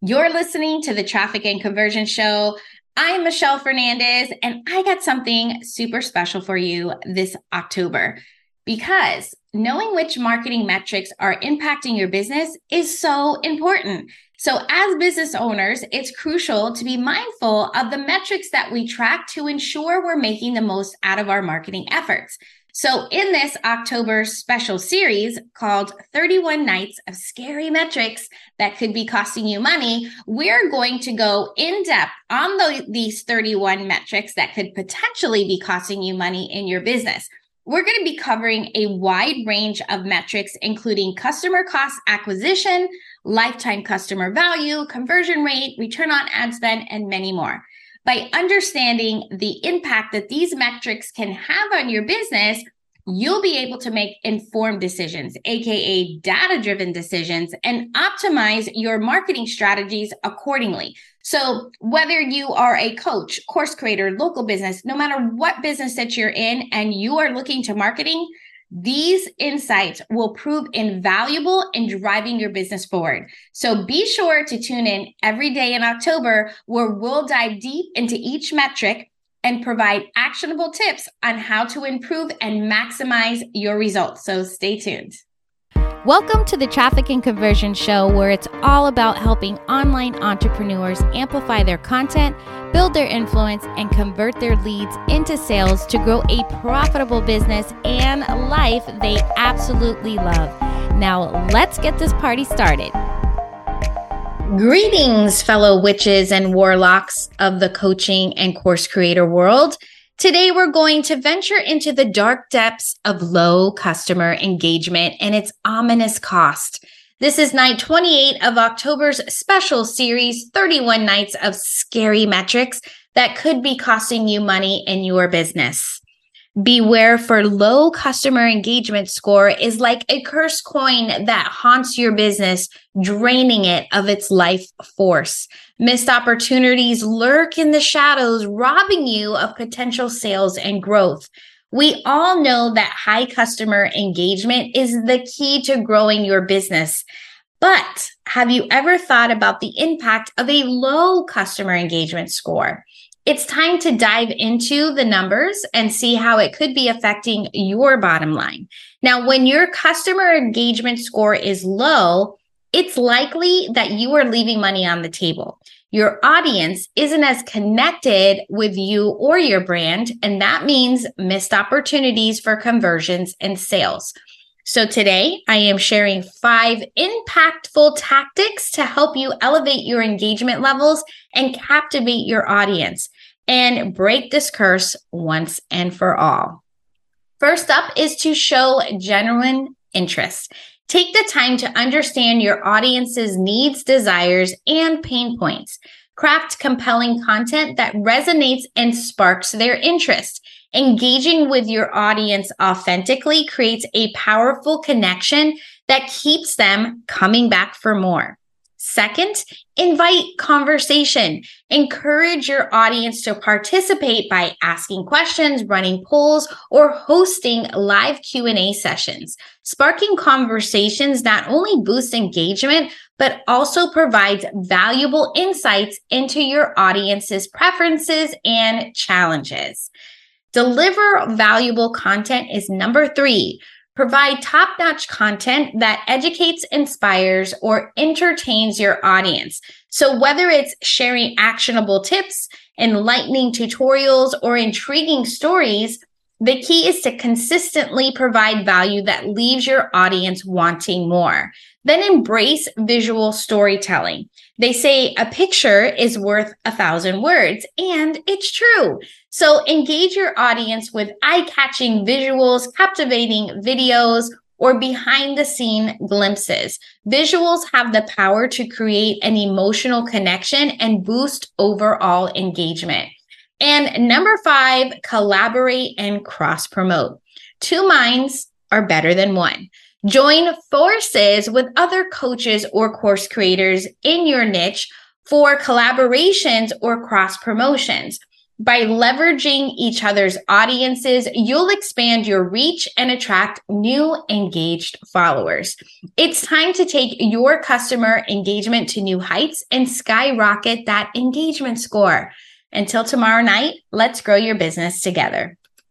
You're listening to the Traffic and Conversion Show. I'm Michelle Fernandez, and I got something super special for you this October because knowing which marketing metrics are impacting your business is so important. So, as business owners, it's crucial to be mindful of the metrics that we track to ensure we're making the most out of our marketing efforts. So, in this October special series called 31 Nights of Scary Metrics That Could Be Costing You Money, we're going to go in depth on the, these 31 metrics that could potentially be costing you money in your business. We're going to be covering a wide range of metrics, including customer cost acquisition, lifetime customer value, conversion rate, return on ad spend, and many more. By understanding the impact that these metrics can have on your business, you'll be able to make informed decisions, AKA data driven decisions, and optimize your marketing strategies accordingly. So, whether you are a coach, course creator, local business, no matter what business that you're in and you are looking to marketing, these insights will prove invaluable in driving your business forward. So be sure to tune in every day in October where we'll dive deep into each metric and provide actionable tips on how to improve and maximize your results. So stay tuned. Welcome to the Traffic and Conversion Show, where it's all about helping online entrepreneurs amplify their content, build their influence, and convert their leads into sales to grow a profitable business and life they absolutely love. Now, let's get this party started. Greetings, fellow witches and warlocks of the coaching and course creator world. Today, we're going to venture into the dark depths of low customer engagement and its ominous cost. This is night 28 of October's special series 31 Nights of Scary Metrics that could be costing you money in your business. Beware for low customer engagement score is like a cursed coin that haunts your business, draining it of its life force. Missed opportunities lurk in the shadows, robbing you of potential sales and growth. We all know that high customer engagement is the key to growing your business. But have you ever thought about the impact of a low customer engagement score? it's time to dive into the numbers and see how it could be affecting your bottom line. Now, when your customer engagement score is low, it's likely that you are leaving money on the table. Your audience isn't as connected with you or your brand, and that means missed opportunities for conversions and sales. So today I am sharing five impactful tactics to help you elevate your engagement levels and captivate your audience and break this curse once and for all. First up is to show genuine interest. Take the time to understand your audience's needs, desires, and pain points. Craft compelling content that resonates and sparks their interest. Engaging with your audience authentically creates a powerful connection that keeps them coming back for more. Second, invite conversation. Encourage your audience to participate by asking questions, running polls, or hosting live Q&A sessions. Sparking conversations not only boosts engagement, but also provides valuable insights into your audience's preferences and challenges. Deliver valuable content is number three. Provide top notch content that educates, inspires, or entertains your audience. So, whether it's sharing actionable tips, enlightening tutorials, or intriguing stories, the key is to consistently provide value that leaves your audience wanting more. Then embrace visual storytelling. They say a picture is worth a thousand words, and it's true. So engage your audience with eye catching visuals, captivating videos, or behind the scene glimpses. Visuals have the power to create an emotional connection and boost overall engagement. And number five, collaborate and cross promote. Two minds are better than one. Join forces with other coaches or course creators in your niche for collaborations or cross promotions. By leveraging each other's audiences, you'll expand your reach and attract new engaged followers. It's time to take your customer engagement to new heights and skyrocket that engagement score. Until tomorrow night, let's grow your business together.